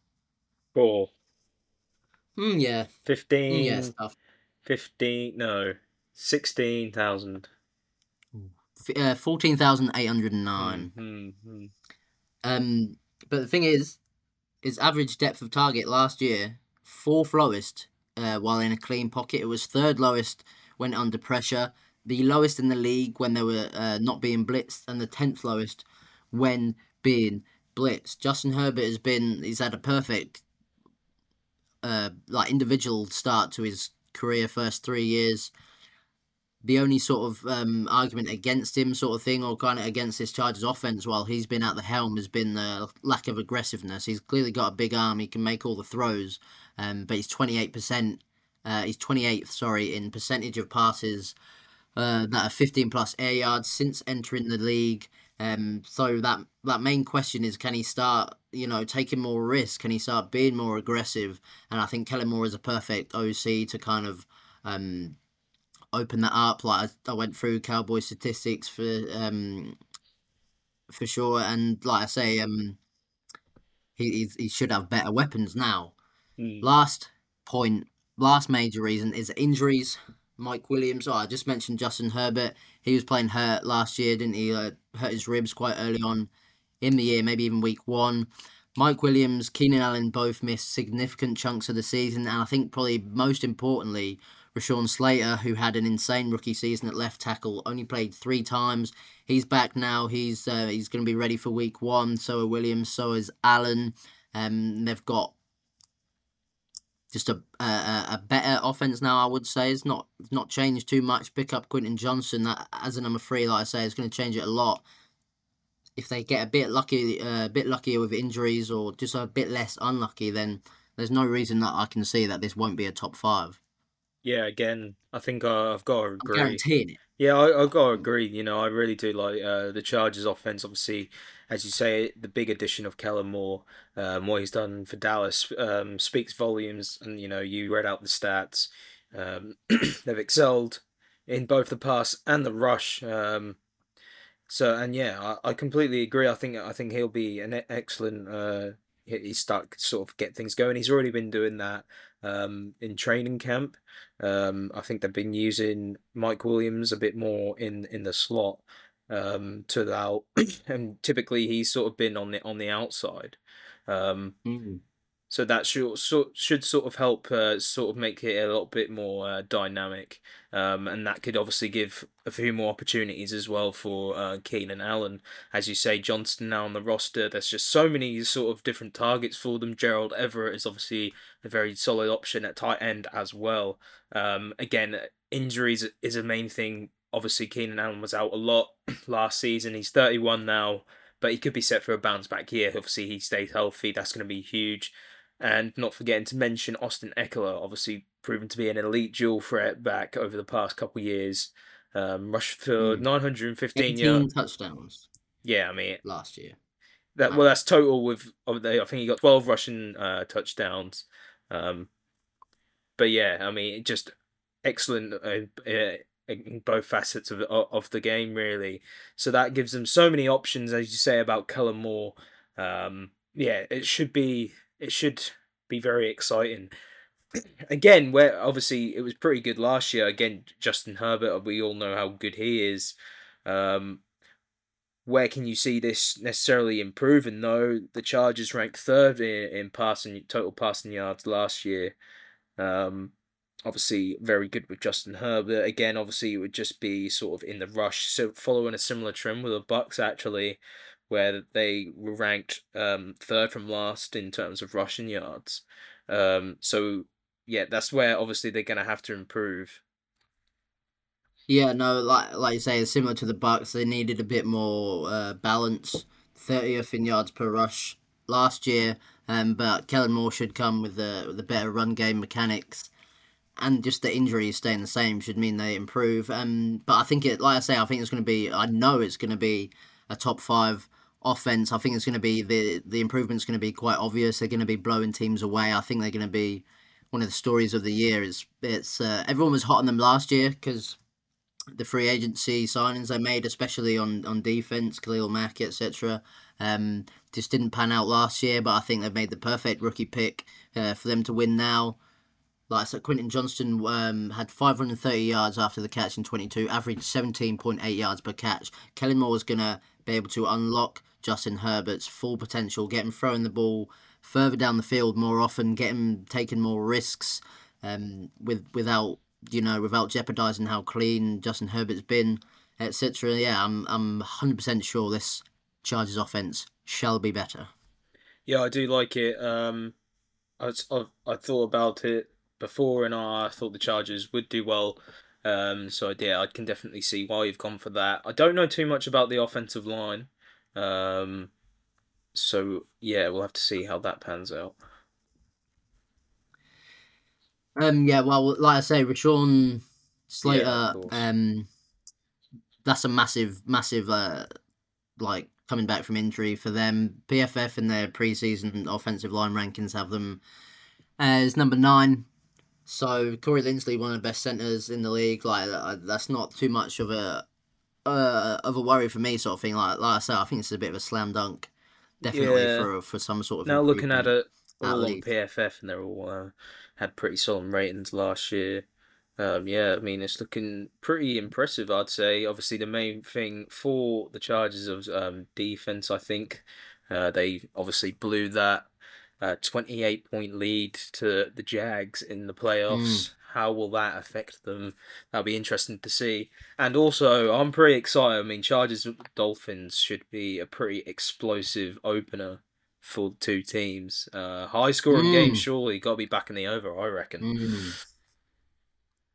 Four. Mm, yeah. 15. Mm, yeah, stuff. 15. No. 16,000. F- Uh, 14,809. Mm-hmm. Um, but the thing is, his average depth of target last year, fourth lowest uh, while in a clean pocket. It was third lowest when under pressure, the lowest in the league when they were uh, not being blitzed, and the tenth lowest when being blitzed. Justin Herbert has been he's had a perfect uh, like individual start to his career first three years. The only sort of um, argument against him, sort of thing, or kind of against this Chargers offense while he's been at the helm, has been the lack of aggressiveness. He's clearly got a big arm; he can make all the throws, um, but he's twenty eight percent. Uh, he's twenty eighth, sorry, in percentage of passes uh, that are fifteen plus air yards since entering the league. Um, so that that main question is, can he start, you know, taking more risk? Can he start being more aggressive? And I think Kellen Moore is a perfect OC to kind of um, open that up. Like I, I went through Cowboy statistics for um, for sure, and like I say, um, he he should have better weapons now. Mm. Last point, last major reason is injuries. Mike Williams. Oh, I just mentioned Justin Herbert. He was playing hurt last year, didn't he? Uh, hurt his ribs quite early on in the year, maybe even week one. Mike Williams, Keenan Allen both missed significant chunks of the season, and I think probably most importantly, Rashawn Slater, who had an insane rookie season at left tackle, only played three times. He's back now. He's uh, he's going to be ready for week one. So are Williams. So is Allen. Um, they've got just a, a a better offense now. I would say it's not not changed too much. Pick up Quentin Johnston that as a number three, like I say, is going to change it a lot. If they get a bit lucky, uh, a bit luckier with injuries, or just a bit less unlucky, then there's no reason that I can see that this won't be a top five. Yeah, again, I think uh, I've got to I'm agree. guaranteeing it. Yeah, I, I've got to agree. You know, I really do like uh, the Chargers offense. Obviously, as you say, the big addition of Kellen Moore, um, what he's done for Dallas, um, speaks volumes. And, you know, you read out the stats. Um, they've excelled in both the pass and the rush. Um, so, and yeah, I, I completely agree. I think I think he'll be an excellent. Uh, he- he's start sort of get things going. He's already been doing that um, in training camp. Um, I think they've been using Mike Williams a bit more in in the slot um, to allow, and typically he's sort of been on the on the outside. Um, Mm. So that should sort should sort of help uh, sort of make it a little bit more uh, dynamic, um, and that could obviously give a few more opportunities as well for uh, Keenan Allen. As you say, Johnston now on the roster. There's just so many sort of different targets for them. Gerald Everett is obviously a very solid option at tight end as well. Um, again, injuries is a main thing. Obviously, Keenan Allen was out a lot last season. He's 31 now, but he could be set for a bounce back year. Obviously, he stays healthy. That's going to be huge. And not forgetting to mention Austin Ekeler, obviously proven to be an elite dual threat back over the past couple years. Um, rushed for Mm. 915 yards. touchdowns Yeah, I mean last year. that. Well, that's total with. I think he got 12 rushing uh, touchdowns. Um, but yeah, I mean, just excellent uh, uh, in both facets of of the game, really. So that gives them so many options, as you say about Kellen Moore. Um, yeah, it should be it should be very exciting. Again, where obviously it was pretty good last year. Again, Justin Herbert, we all know how good he is. Um, where can you see this necessarily improving? Though the Chargers ranked third in, in passing total passing yards last year. Um, obviously very good with Justin Herbert. Again, obviously it would just be sort of in the rush, so following a similar trend with the Bucs actually, where they were ranked um, third from last in terms of rushing yards. Um, so yeah, that's where obviously they're gonna have to improve. Yeah, no, like like you say, similar to the Bucs, they needed a bit more uh, balance. Thirtieth in yards per rush last year, um, but Kellen Moore should come with the the better run game mechanics and just the injuries staying the same should mean they improve. Um, but I think it, like I say, I think it's going to be. I know it's going to be a top five offense. I think it's going to be the the improvement's going to be quite obvious. They're going to be blowing teams away. I think they're going to be one of the stories of the year. Is it's uh, everyone was hot on them last year because the free agency signings they made, especially on on defense, Khalil Mack, etc. Um, just didn't pan out last year, but I think they've made the perfect rookie pick uh, for them to win now. Like I said, Quentin Johnston um, had 530 yards after the catch in 22, averaged 17.8 yards per catch. Kellen Moore was going to be able to unlock Justin Herbert's full potential, get him throwing the ball further down the field more often, get him taking more risks um, with without you know without jeopardizing how clean Justin Herbert's been, etc. Yeah, I'm I'm 100% sure this Chargers offense shall be better. Yeah, I do like it. Um, I, I, I thought about it before, and I thought the Chargers would do well. Um, so yeah, I can definitely see why you've gone for that. I don't know too much about the offensive line, um, so yeah, we'll have to see how that pans out. Um, yeah, well, like I say, Rashawn Slater, yeah, um, that's a massive, massive, uh, like coming back from injury for them. PFF in their preseason offensive line rankings have them as number nine. So Corey Linsley, one of the best centers in the league, like uh, that's not too much of a uh, of a worry for me, sort of thing. Like like I said, I think it's a bit of a slam dunk, definitely yeah. for for some sort of. Now looking at it all on PFF, and they're all uh, had pretty solid ratings last year. Um, yeah, I mean it's looking pretty impressive. I'd say. Obviously, the main thing for the Chargers of um, defense, I think, uh, they obviously blew that uh, 28 point lead to the Jags in the playoffs. Mm. How will that affect them? That'll be interesting to see. And also, I'm pretty excited. I mean, Chargers Dolphins should be a pretty explosive opener for two teams. Uh, high scoring mm. game, surely. Got to be back in the over, I reckon. Mm.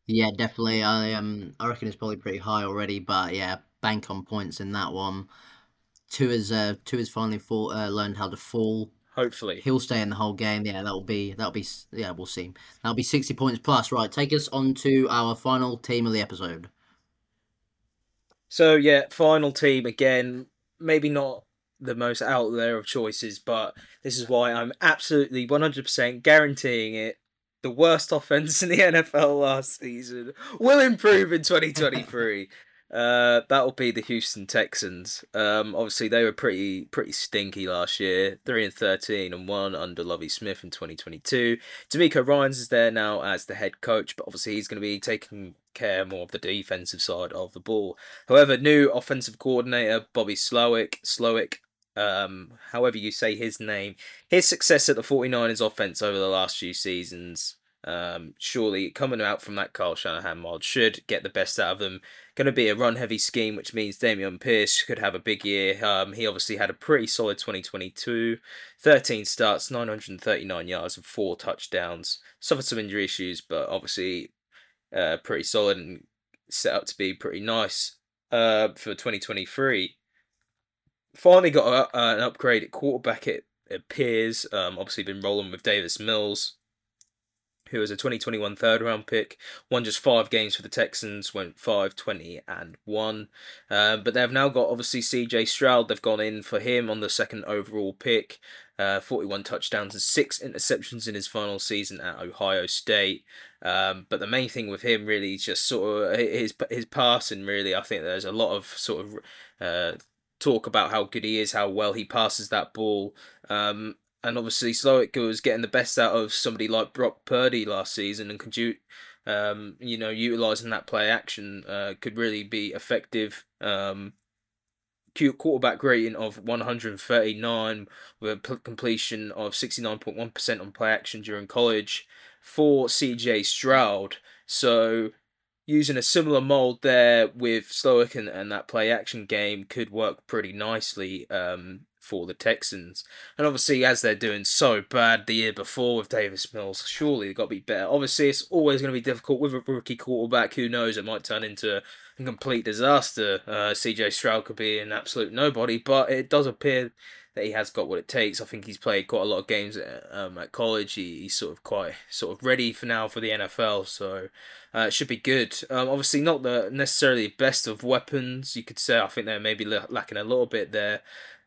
Yeah, definitely. I um, I reckon it's probably pretty high already, but yeah, bank on points in that one. Two is uh, two is finally fall, uh, learned how to fall Hopefully, he'll stay in the whole game. Yeah, that'll be that'll be yeah, we'll see. That'll be sixty points plus. Right, take us on to our final team of the episode. So yeah, final team again. Maybe not the most out there of choices, but this is why I'm absolutely one hundred percent guaranteeing it. The worst offense in the NFL last season will improve in 2023. Uh, that'll be the Houston Texans. Um, obviously they were pretty pretty stinky last year, three and thirteen and one under Lovie Smith in twenty twenty two. DeMeco Ryans is there now as the head coach, but obviously he's going to be taking care more of the defensive side of the ball. However, new offensive coordinator Bobby Slowik, Slowik, um, however you say his name, his success at the 49ers offense over the last few seasons um, surely coming out from that Kyle Shanahan mod should get the best out of them. Going to be a run heavy scheme, which means Dameon Pierce could have a big year. Um, he obviously had a pretty solid 2022, 13 starts, 939 yards, and four touchdowns. Suffered some injury issues, but obviously uh, pretty solid and set up to be pretty nice uh, for 2023. Finally got a, uh, an upgrade at quarterback. It appears. Um, obviously been rolling with Davis Mills who was a 2021 third round pick, won just five games for the Texans, went 5 20 and 1. Um, but they've now got obviously CJ Stroud, they've gone in for him on the second overall pick. uh, 41 touchdowns and six interceptions in his final season at Ohio State. Um, but the main thing with him really is just sort of his his passing. Really, I think there's a lot of sort of uh, talk about how good he is, how well he passes that ball. Um, and obviously, Slowik was getting the best out of somebody like Brock Purdy last season, and could you, um, you know, utilizing that play action uh, could really be effective. Um, quarterback rating of 139 with a completion of 69.1% on play action during college for CJ Stroud. So using a similar mold there with Slowik and, and that play action game could work pretty nicely um, for the Texans. And obviously, as they're doing so bad the year before with Davis Mills, surely they've got to be better. Obviously, it's always going to be difficult with a rookie quarterback. Who knows? It might turn into a complete disaster. Uh, CJ Stroud could be an absolute nobody, but it does appear that he has got what it takes. I think he's played quite a lot of games at, um, at college. He, he's sort of quite sort of ready for now for the NFL, so uh, it should be good. Um, obviously, not the necessarily best of weapons. You could say I think they're maybe lacking a little bit there.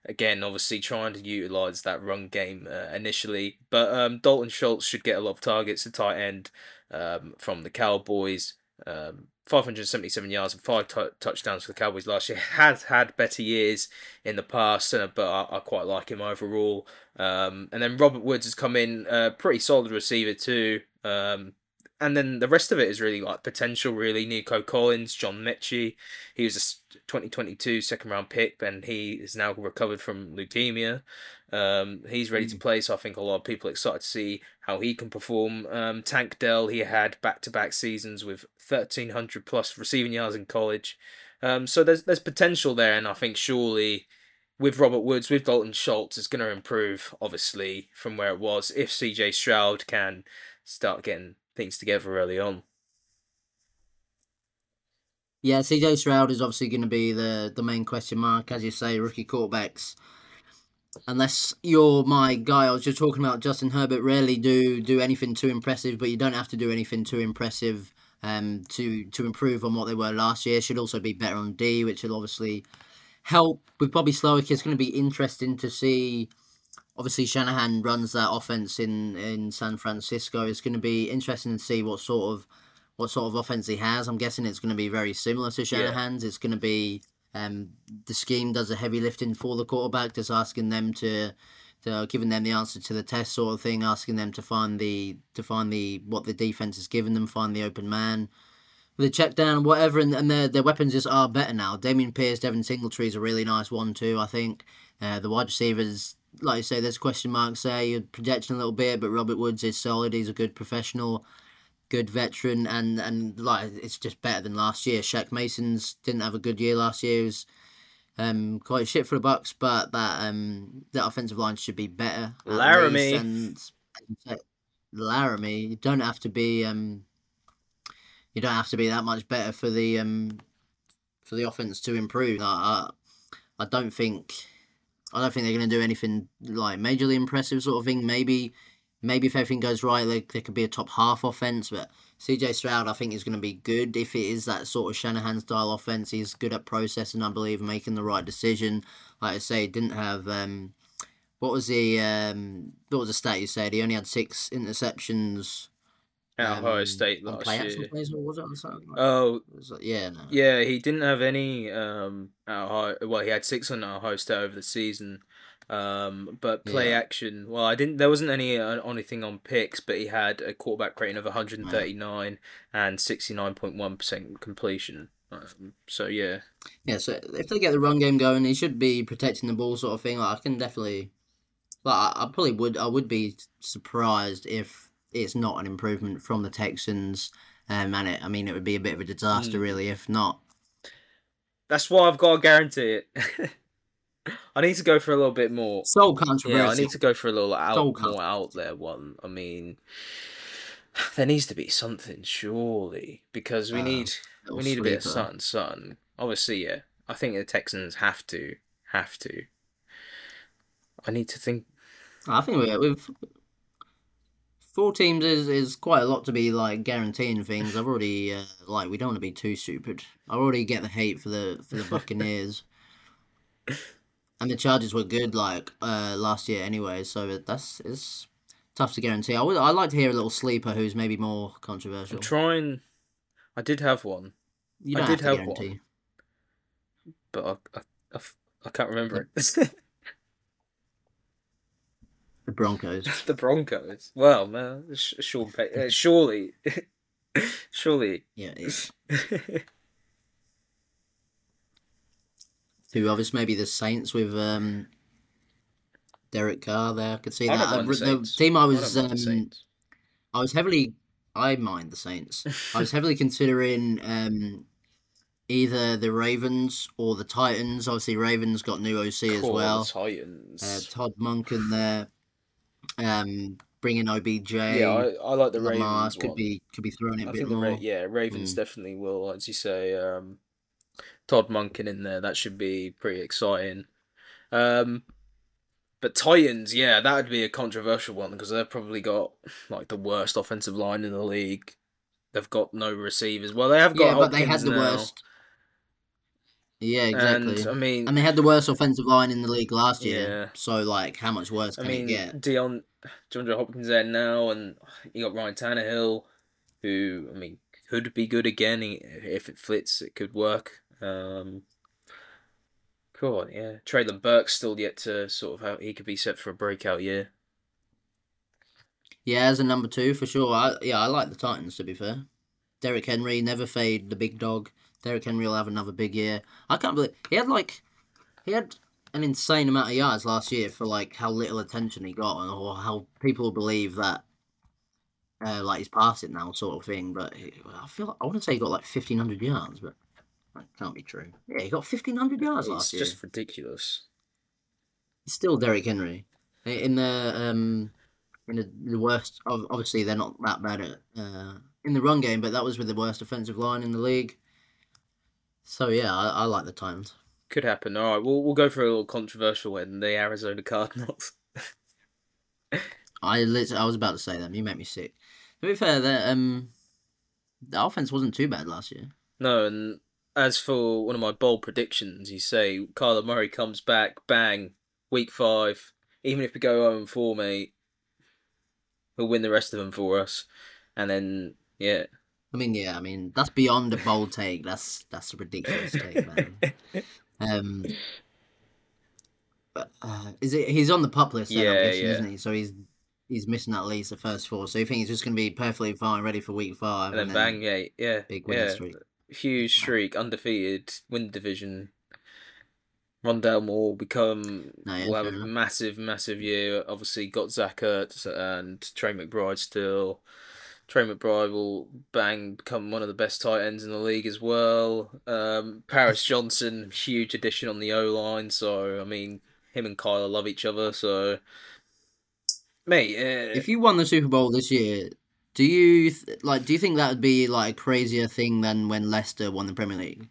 Again, obviously trying to utilize that run game uh, initially, but um, Dalton Schultz should get a lot of targets at tight end um, from the Cowboys. Um, 577 yards and five t- touchdowns for the Cowboys last year. Has had better years in the past, uh, but I, I quite like him overall. Um, and then Robert Woods has come in, uh, pretty solid receiver too. Um, and then the rest of it is really like potential, really. Nico Collins, John Metchie. He was a 2022 second round pick, and he is now recovered from leukemia. Um, he's ready mm. to hmm. play, so I think a lot of people are excited to see how he can perform. Um, Tank Dell, he had back to back seasons with 1,300 plus receiving yards in college. Um, so there's there's potential there, and I think surely with Robert Woods, with Dalton Schultz, it's going to improve, obviously, from where it was if CJ Stroud can start getting things together early on. Yeah, CJ Stroud is obviously going to be the, the main question mark, as you say, rookie quarterbacks. Unless you're my guy, I was just talking about Justin Herbert. Rarely do do anything too impressive, but you don't have to do anything too impressive um, to to improve on what they were last year. Should also be better on D, which will obviously help with Bobby Slowik. It's going to be interesting to see obviously Shanahan runs that offense in in San Francisco. It's going to be interesting to see what sort of what sort of offense he has. I'm guessing it's going to be very similar to Shanahan's. Yeah. It's going to be um, the scheme does a heavy lifting for the quarterback, just asking them to, to giving them the answer to the test sort of thing, asking them to find the to find the what the defense has given them, find the open man. The check down, whatever, and, and their, their weapons just are better now. Dameon Pierce, Devin Singletary is a really nice one too. I think uh, the wide receivers like I say, there's question marks there. You're projecting a little bit, but Robert Woods is solid. He's a good professional, good veteran, and and like it's just better than last year. Shaq Mason's didn't have a good year last year. He was um, quite shit for the Bucs, but that um that offensive line should be better. Laremy and, and Laremy, you don't have to be um you don't have to be that much better for the um for the offense to improve. I I, I don't think I don't think they're going to do anything like majorly impressive sort of thing. Maybe, maybe if everything goes right, they, there could be a top half offense. But CJ Stroud, I think, is going to be good if it is that sort of Shanahan style offense. He's good at processing, I believe, making the right decision. Like I say, didn't have um, what was the um, what was the stat you said? He only had six interceptions at um, Ohio State last year. Plays, was it like oh, yeah, no. yeah, he didn't have any. Um, Ohio, well, he had six on Ohio State over the season. Um, but play yeah. action. Well, I didn't. There wasn't any uh, anything on picks, but he had a quarterback rating of 139 right. and 69.1 percent completion. Um, so yeah. Yeah. So if they get the run game going, he should be protecting the ball, sort of thing. Like I can definitely. Like I, I probably would. I would be surprised if it's not an improvement from the Texans. Um, and it, I mean, it would be a bit of a disaster, mm. really, if not. That's why I've got to guarantee it. I need to go for a little bit more. So controversial. Yeah, I need to go for a little out, more out there one. I mean, there needs to be something, surely, because we uh, need we need sleeper. a bit of sun, sun. Obviously, yeah. I think the Texans have to, have to. I need to think. I think we, we've four teams is, is quite a lot to be like guaranteeing things. I've already uh, like we don't want to be too stupid. I already get the hate for the for the Buccaneers. and the Chargers were good like uh, last year anyway. So that's it's tough to guarantee. I would I like to hear a little sleeper who's maybe more controversial. I'm trying. I did have one, You I did have have one. guarantee. I, I I, I can't remember it. The Broncos. the Broncos. Well, man, Sean Pay- uh, surely, surely. Yeah, two others. Maybe the Saints with um, Derek Carr there. I could see I that. the Saints. team I I was the um. I was heavily I mind the Saints. I was heavily considering um, either the Ravens or the Titans. Obviously, Ravens got new OC as well. Titans. Uh, Todd Monken there, um, bringing OBJ. yeah, I, I like the Lamar Ravens could one. be could be thrown it I a bit more. Ra- yeah Ravens Mm. definitely will, as you say. Um, Todd Monken in there, that should be pretty exciting. Um, but Titans, yeah, that would be a controversial one because they've probably got like the worst offensive line in the league. They've got no receivers. Well, they have got yeah, but they had the now, worst. Yeah, exactly. And I mean, And they had the worst offensive line in the league last year. Yeah. So like, how much worse I can it mean, get? Dion, DeAndre Hopkins there now, and you got Ryan Tannehill, who I mean could be good again He- if it flits. It could work. Um, cool, yeah. Treylon Burks still yet to sort of how he could be set for a breakout year. Yeah, as a number two for sure. I, yeah, I like the Titans to be fair. Derrick Henry never fade the big dog. Derrick Henry will have another big year. I can't believe he had like he had an insane amount of yards last year for like how little attention he got and or how people believe that uh, like he's past it now sort of thing. But he, I feel I want to say he got like fifteen hundred yards, but that can't be true. Yeah, he got fifteen hundred yards It's last year. just ridiculous. It's still Derrick Henry in the um in the, the worst. Obviously, they're not that bad at uh, in the run game, but that was with the worst offensive line in the league. So yeah, I, I like the Titans. Could happen. All right, we'll we'll go for a little controversial one. The Arizona Cardinals. I lit- I was about to say them. You make me sick. To be fair, the um the offense wasn't too bad last year. No, and as for one of my bold predictions, you say Kyler Murray comes back, bang, week five. Even if we go 0 4, mate, we'll win the rest of them for us. And then, yeah. I mean, yeah, I mean that's beyond a bold take. That's that's a ridiculous take, man. Um, but uh, is it? He's on the pup list, then, Yeah, I'm guessing, yeah. isn't he? So he's he's missing at least the first four. So you think he's just going to be perfectly fine, ready for week five, and then bang, yeah, yeah. big winning yeah. streak. Huge streak, undefeated, win the division. Rondale Moore will become No, yeah, will have a enough. massive, massive year. Obviously, got Zach Ertz and Trey McBride still. Trey McBride will bang become one of the best tight ends in the league as well. Um, Paris Johnson, huge addition on the O line. So I mean, him and Kyler love each other. So, mate, uh, If you won the Super Bowl this year, do you th- like? Do you think that would be like a crazier thing than when Leicester won the Premier League?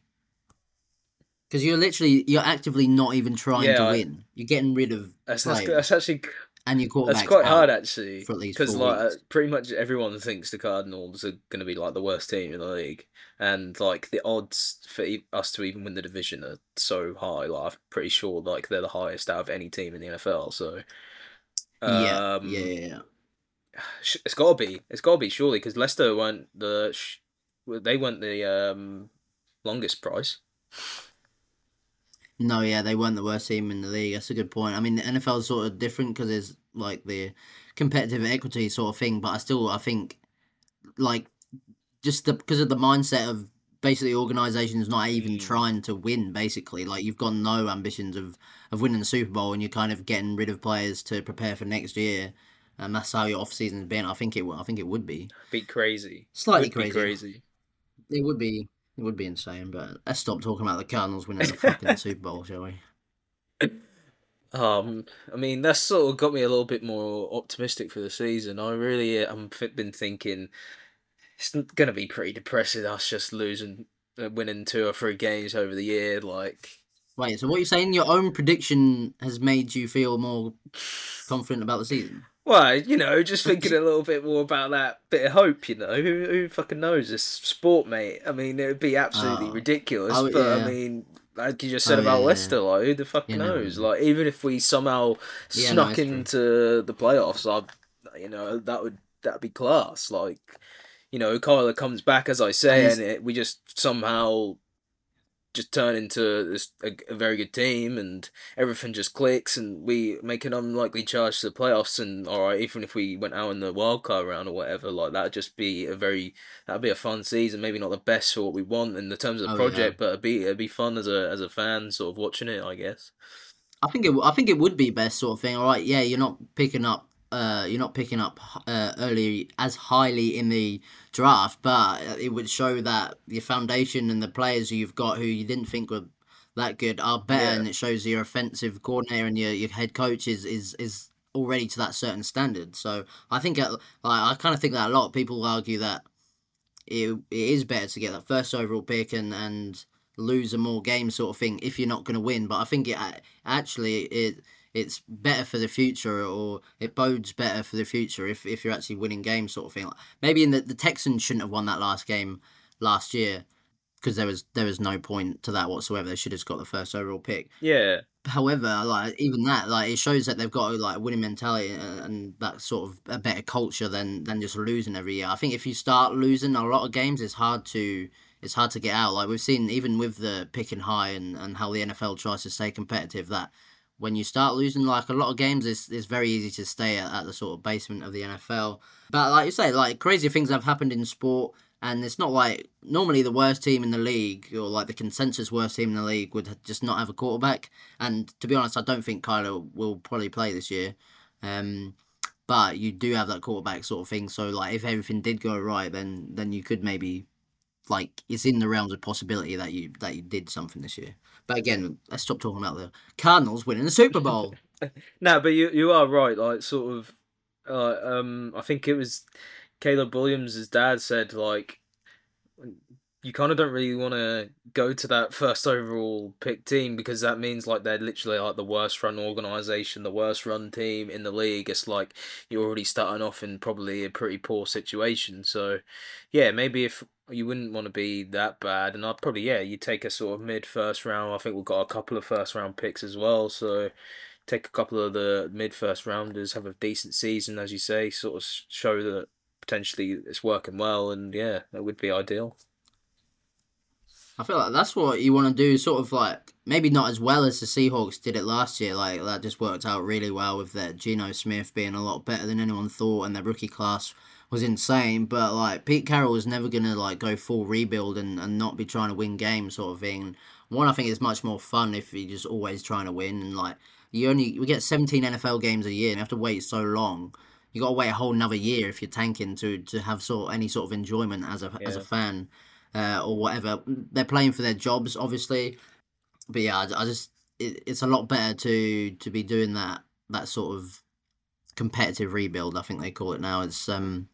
Because you're literally you're actively not even trying Yeah, to I- win. You're getting rid of that's, that's that's actually and your quarterback. That's quite hard actually, for at least because like uh, weeks. pretty much everyone thinks the Cardinals are going to be like the worst team in the league, and like the odds for e- us to even win the division are so high. Like I'm pretty sure like they're the highest out of any team in the NFL. So yeah, um, yeah, yeah, yeah. it's got to be, it's got to be surely because Leicester weren't the sh- they weren't the um longest price. No, yeah, they weren't the worst team in the league. That's a good point. I mean, the NFL is sort of different because there's like the competitive equity sort of thing, but I still I think like just the, because of the mindset of basically organizations not even Mm. trying to win. Basically, like you've got no ambitions of of winning the Super Bowl, and you're kind of getting rid of players to prepare for next year. And that's how your off season's been. I think it. I think it would be Be crazy, slightly Would be crazy. crazy. It would be. It would be insane. But let's stop talking about the Cardinals winning the fucking Super Bowl, shall we? Um, I mean, that's sort of got me a little bit more optimistic for the season. I really, I'm been thinking it's going to be pretty depressing. Us just losing, uh, winning two or three games over the year, like Wait, so what you're saying? Your own prediction has made you feel more confident about the season? Well, you know, just thinking a little bit more about that bit of hope. You know, who who fucking knows this sport, mate? I mean, it would be absolutely Oh. ridiculous, Oh, but I mean, like you just said Oh, about yeah, yeah. Leicester, like who the fuck Yeah, knows? yeah. Like even if we somehow Yeah, no, snuck true. into the playoffs, I, you know, that would that'd be class. Like, you know, Kyler comes back as I say, And and it, we just somehow just turn into this a, a very good team, and everything just clicks, and we make an unlikely charge to the playoffs. And all right, even if we went out in the wild card round or whatever, like that'd just be a very that'd be a fun season. Maybe not the best for what we want in the terms of the Oh, yeah. project, but it'd be it'd be fun as a as a fan, sort of watching it. I guess. I think it. I think it would be best sort of thing. All right, yeah, you're not picking up. Uh, you're not picking up uh, early as highly in the draft, but it would show that your foundation and the players you've got who you didn't think were that good are better, Yeah. and it shows your offensive coordinator and your, your head coach is, is is already to that certain standard. So I think, uh, like, I kind of think that a lot of people argue that it, it is better to get that first overall pick and and lose a more game sort of thing if you're not going to win. But I think it actually it it's better for the future or it bodes better for the future if, if you're actually winning games sort of thing. Maybe in the the Texans shouldn't have won that last game last year because there was there was no point to that whatsoever. They should have just got the first overall pick. Yeah, However, like even that, like it shows that they've got like a winning mentality and, and that sort of a better culture than than just losing every year. I think if you start losing a lot of games, it's hard to it's hard to get out. Like we've seen even with the picking high and, and how the NFL tries to stay competitive, that when you start losing like a lot of games, it's, it's very easy to stay at, at the sort of basement of the NFL. But like you say, like crazy things have happened in sport, and it's not like normally the worst team in the league or like the consensus worst team in the league would just not have a quarterback. And to be honest, I don't think Kyler will probably play this year. Um, but you do have that quarterback sort of thing. So like if everything did go right, then then you could maybe like it's in the realms of possibility that you that you did something this year. But again, let's stop talking about the Cardinals winning the Super Bowl. No, but you you are right. Like sort of, uh, um, I think it was Caleb Williams' dad said like, you kind of don't really want to go to that first overall pick team because that means like they're literally like the worst run organization, the worst run team in the league. It's like you're already starting off in probably a pretty poor situation. So, yeah, maybe if you wouldn't want to be that bad, and I'd probably yeah, you take a sort of mid first round. I think we've got a couple of first round picks as well, so take a couple of the mid first rounders, have a decent season, as you say, sort of show that potentially it's working well, and yeah, that would be ideal. I feel like that's what you want to do, sort of like maybe not as well as the Seahawks did it last year. Like that just worked out really well with their Geno Smith being a lot better than anyone thought, and their rookie class was insane. But like Pete Carroll is never gonna like go full rebuild and, and not be trying to win games, sort of thing. One, I think is much more fun if you're just always trying to win, and like you only we get 17 NFL games a year, and you have to wait so long. You got to wait a whole another year if you're tanking to to have sort of, any sort of enjoyment as a as a fan uh, or whatever. They're playing for their jobs, obviously, but yeah, I, I just it, it's a lot better to to be doing that that sort of competitive rebuild. I think they call it now. It's um,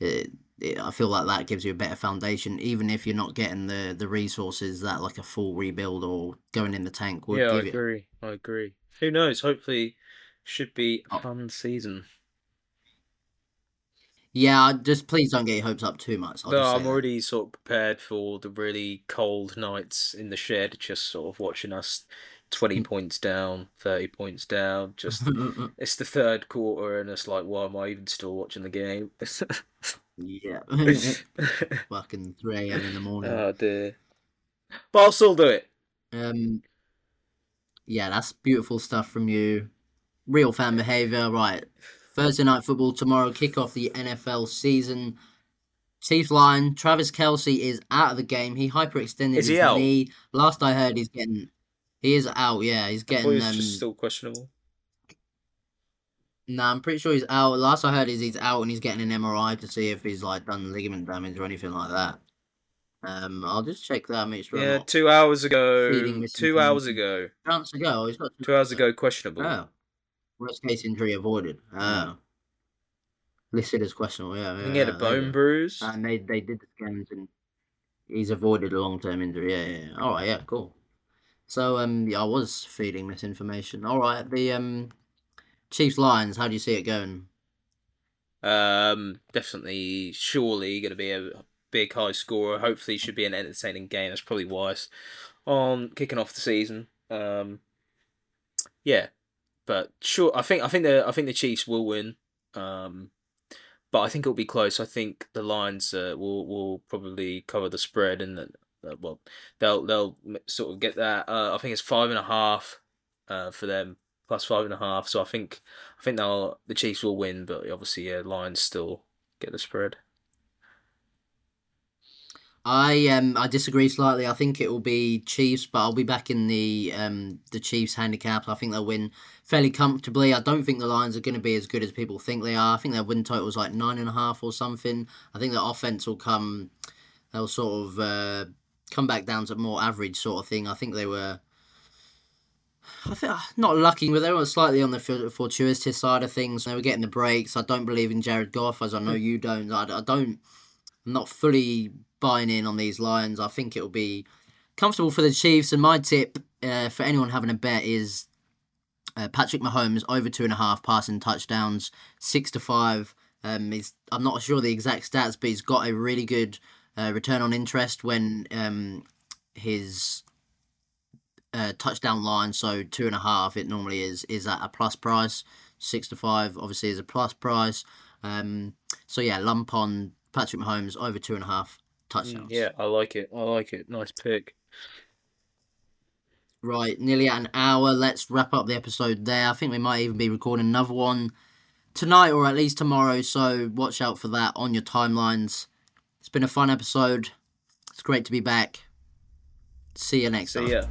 it, it, I feel like that gives you a better foundation, even if you're not getting the the resources that like a full rebuild or going in the tank would yeah, I give you. agree. I agree. Who knows? Hopefully, should be a Oh. fun season. Yeah, just please don't get your hopes up too much. I'll no, I'm that. already sort of prepared for the really cold nights in the shed, just sort of watching us 20 points down, 30 points down. Just it's the third quarter, and it's like, why am I even still watching the game? yeah, fucking three a.m. in the morning. oh dear. But I'll still do it. Um, yeah, that's beautiful stuff from you. Real fan behavior, right? Thursday night football tomorrow. Kick off the NFL season. Chiefs line. Travis Kelce is out of the game. He hyperextended Is he his out? knee. Last I heard, he's getting. He is out. Yeah, he's getting. it Um, still questionable. Nah, I'm pretty sure he's out. Last I heard is he's out and he's getting an MRI to see if he's like done ligament damage or anything like that. Um, I'll just check that. Make sure. Yeah, two hours ago. Two hours ago. Two hours ago. He's got Two hours ago, questionable. Oh. Worst case injury avoided. Oh. Listed as questionable, yeah. Yeah he had a yeah, bone go. bruise. And they, they did the scans and he's avoided a long term injury. Yeah, yeah, yeah. Alright, yeah, cool. So um yeah, I was feeding misinformation. Alright, the um Chiefs Lions, how do you see it going? Um, definitely, surely going to be a big high scorer. Hopefully, should be an entertaining game. That's probably wise on kicking off the season. Um, yeah, but sure, I think I think the I think the Chiefs will win. Um, but I think it'll be close. I think the Lions uh, will will probably cover the spread, and uh, well, they'll they'll sort of get that. Uh, I think it's five and a half uh, for them, plus five and a half. So I think I think they'll the Chiefs will win, but obviously, yeah, Lions still get the spread. I um I disagree slightly. I think it will be Chiefs, but I'll be back in the um the Chiefs handicap. I think they'll win fairly comfortably. I don't think the Lions are going to be as good as people think they are. I think their win total is like nine and a half or something. I think the offense will come. They'll sort of uh, come back down to more average sort of thing. I think they were. I think not lucky, but they were slightly on the fortuitous side of things. They were getting the breaks. I don't believe in Jared Goff, as I know you don't. I, I don't. I'm not fully buying in on these Lions. I think it'll be comfortable for the Chiefs. And my tip uh, for anyone having a bet is uh, Patrick Mahomes over two and a half passing touchdowns, six to five. Um, he's, I'm not sure the exact stats, but he's got a really good uh, return on interest when um, his uh, touchdown line. So two and a half, it normally is is at a plus price. Six to five, obviously, is a plus price. Um, so yeah, lump on Patrick Mahomes over two and a half touchdowns. Yeah, I like it. I like it. Nice pick. Right, nearly at an hour. Let's wrap up the episode there. I think we might even be recording another one tonight or at least tomorrow, so watch out for that on your timelines. It's been a fun episode. It's great to be back. See you next See time. ya.